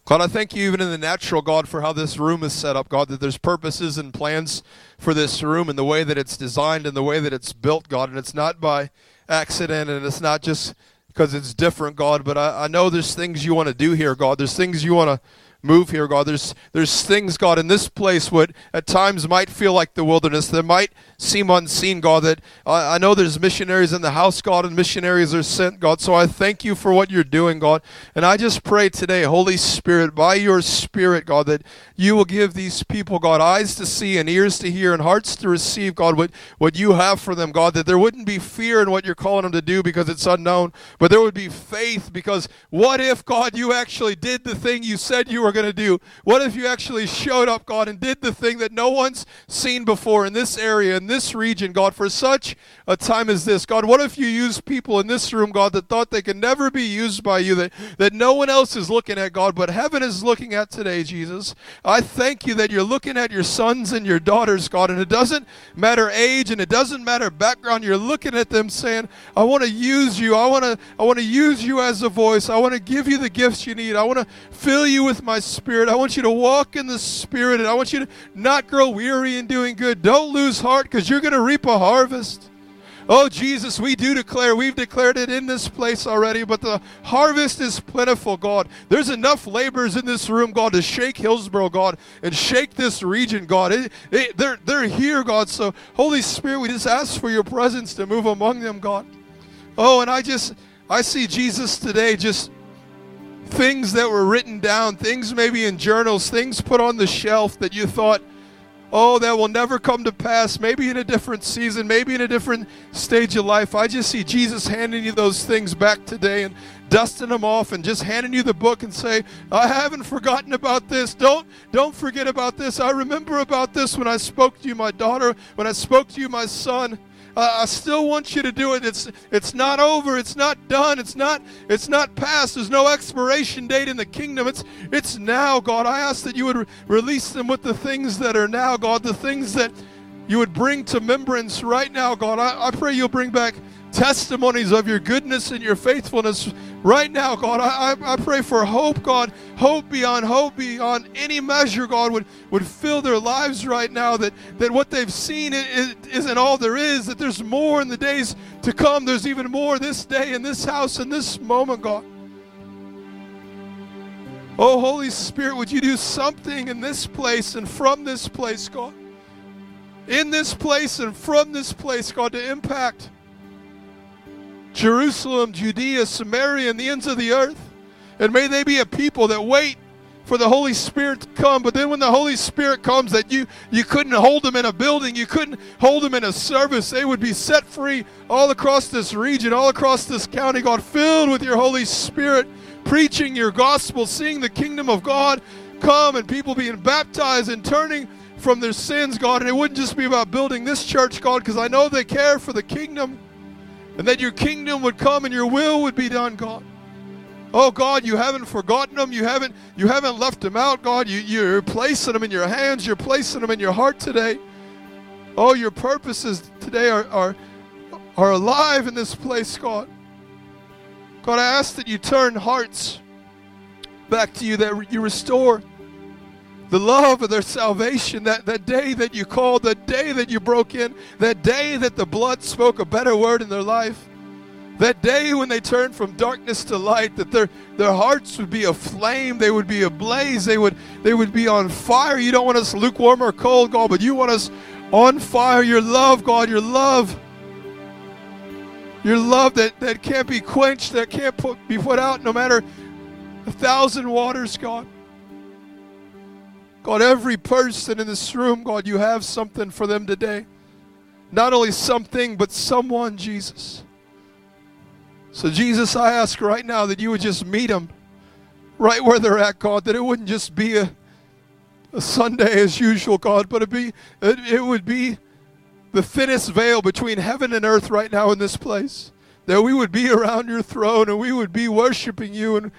God, I thank you even in the natural, God, for how this room is set up, God, that there's purposes and plans for this room and the way that it's designed and the way that it's built, God, and it's not by accident and it's not just because it's different, God, but I, I know there's things you want to do here, God. There's things you want to move here, God. There's there's things, God, in this place what at times might feel like the wilderness, that might seem unseen, God. That I, I know there's missionaries in the house, God, and missionaries are sent, God. So I thank you for what you're doing, God. And I just pray today, Holy Spirit, by your Spirit, God, that you will give these people, God, eyes to see and ears to hear and hearts to receive, God, what, what you have for them, God, that there wouldn't be fear in what you're calling them to do because it's unknown, but there would be faith because what if, God, you actually did the thing you said you were going to do? What if you actually showed up, God, and did the thing that no one's seen before in this area, in this region, God, for such a time as this? God, what if you use people in this room, God, that thought they could never be used by you, that, that no one else is looking at, God, but heaven is looking at today, Jesus? I thank you that you're looking at your sons and your daughters, God, and it doesn't matter age and it doesn't matter background. You're looking at them saying, I want to use you. I want to I want to use you as a voice. I want to give you the gifts you need. I want to fill you with my spirit. I want you to walk in the spirit and I want you to not grow weary in doing good. Don't lose heart because you're going to reap a harvest. Oh, Jesus, we do declare, we've declared it in this place already, but the harvest is plentiful, God. There's enough laborers in this room, God, to shake Hillsboro, God, and shake this region, God. It, it, they're, they're here, God. So, Holy Spirit, we just ask for your presence to move among them, God. Oh, and I just, I see Jesus today just things that were written down, things maybe in journals, things put on the shelf that you thought, oh, that will never come to pass, maybe in a different season, maybe in a different stage of life. I just see Jesus handing you those things back today and dusting them off and just handing you the book and say, I haven't forgotten about this. Don't don't forget about this. I remember about this when I spoke to you, my daughter, when I spoke to you, my son. Uh, I still want you to do it. It's it's not over. It's not done. It's not it's not past. There's no expiration date in the kingdom. It's it's now, God. I ask that you would re- release them with the things that are now, God. The things that you would bring to remembrance right now, God. I, I pray you'll bring back testimonies of your goodness and your faithfulness right now, God. I, I, pray for hope, God. Hope beyond hope, beyond any measure, God, would, would fill their lives right now. That, that what they've seen is, isn't all there is, that there's more in the days to come. There's even more this day in this house, in this moment, God. Oh, Holy Spirit, would you do something in this place and from this place, God? In this place and from this place, God, to impact Jerusalem, Judea, Samaria, and the ends of the earth. And may they be a people that wait for the Holy Spirit to come. But then when the Holy Spirit comes, that you you couldn't hold them in a building, you couldn't hold them in a service. They would be set free all across this region, all across this county, God, filled with your Holy Spirit, preaching your gospel, seeing the kingdom of God come and people being baptized and turning from their sins, God. And it wouldn't just be about building this church, God, because I know they care for the kingdom and that your kingdom would come and your will would be done, God. Oh God, you haven't forgotten them. You haven't you haven't left them out, God. You you're placing them in your hands. You're placing them in your heart today. Oh, your purposes today are are, are alive in this place, God. God, I ask that you turn hearts back to you, that you restore the love of their salvation, that, that day that you called, that day that you broke in, that day that the blood spoke a better word in their life, that day when they turned from darkness to light, that their, their hearts would be aflame, they would be ablaze, they would, they would be on fire. You don't want us lukewarm or cold, God, but you want us on fire. Your love, God, your love. Your love that, that can't be quenched, that can't put, be put out no matter a thousand waters, God. God, every person in this room, God, you have something for them today. Not only something, but someone, Jesus. So, Jesus, I ask right now that you would just meet them right where they're at, God, that it wouldn't just be a, a Sunday as usual, God, but it, be, it, it would be the thinnest veil between heaven and earth right now in this place. That we would be around your throne and we would be worshiping you and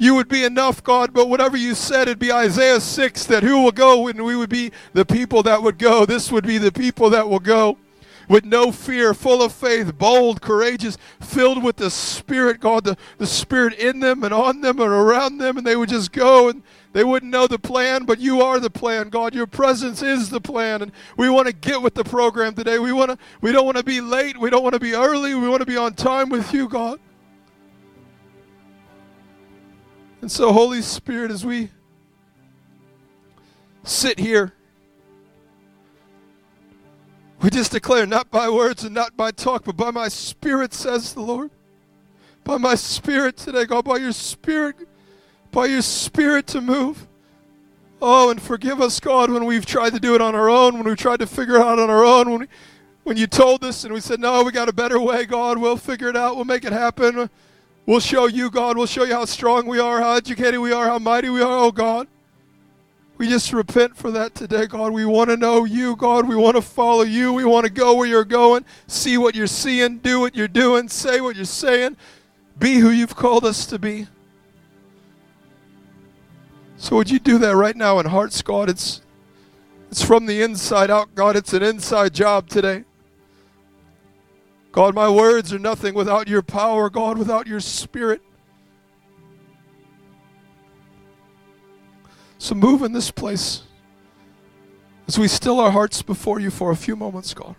you would be enough, God, but whatever you said, it'd be Isaiah 6 that who will go and we would be the people that would go. This would be the people that will go. with no fear, full of faith, bold, courageous, filled with the Spirit, God, the, the Spirit in them and on them and around them, and they would just go and they wouldn't know the plan, but you are the plan, God. Your presence is the plan, and we want to get with the program today. We want to. We don't want to be late. We don't want to be early. We want to be on time with you, God. And so, Holy Spirit, as we sit here, we just declare, not by words and not by talk, but by my Spirit, says the Lord. By my Spirit today, God, by your Spirit, by your Spirit to move. Oh, and forgive us, God, when we've tried to do it on our own, when we've tried to figure it out on our own, when, we, when you told us and we said, no, we got a better way, God, we'll figure it out, we'll make it happen. We'll show you, God, we'll show you how strong we are, how educated we are, how mighty we are, oh God. We just repent for that today, God. We want to know you, God. We want to follow you. We want to go where you're going, see what you're seeing, do what you're doing, say what you're saying, be who you've called us to be. So would you do that right now in hearts, God? It's it's from the inside out, God. It's an inside job today. God, my words are nothing without your power, God, without your spirit. So move in this place as we still our hearts before you for a few moments, God.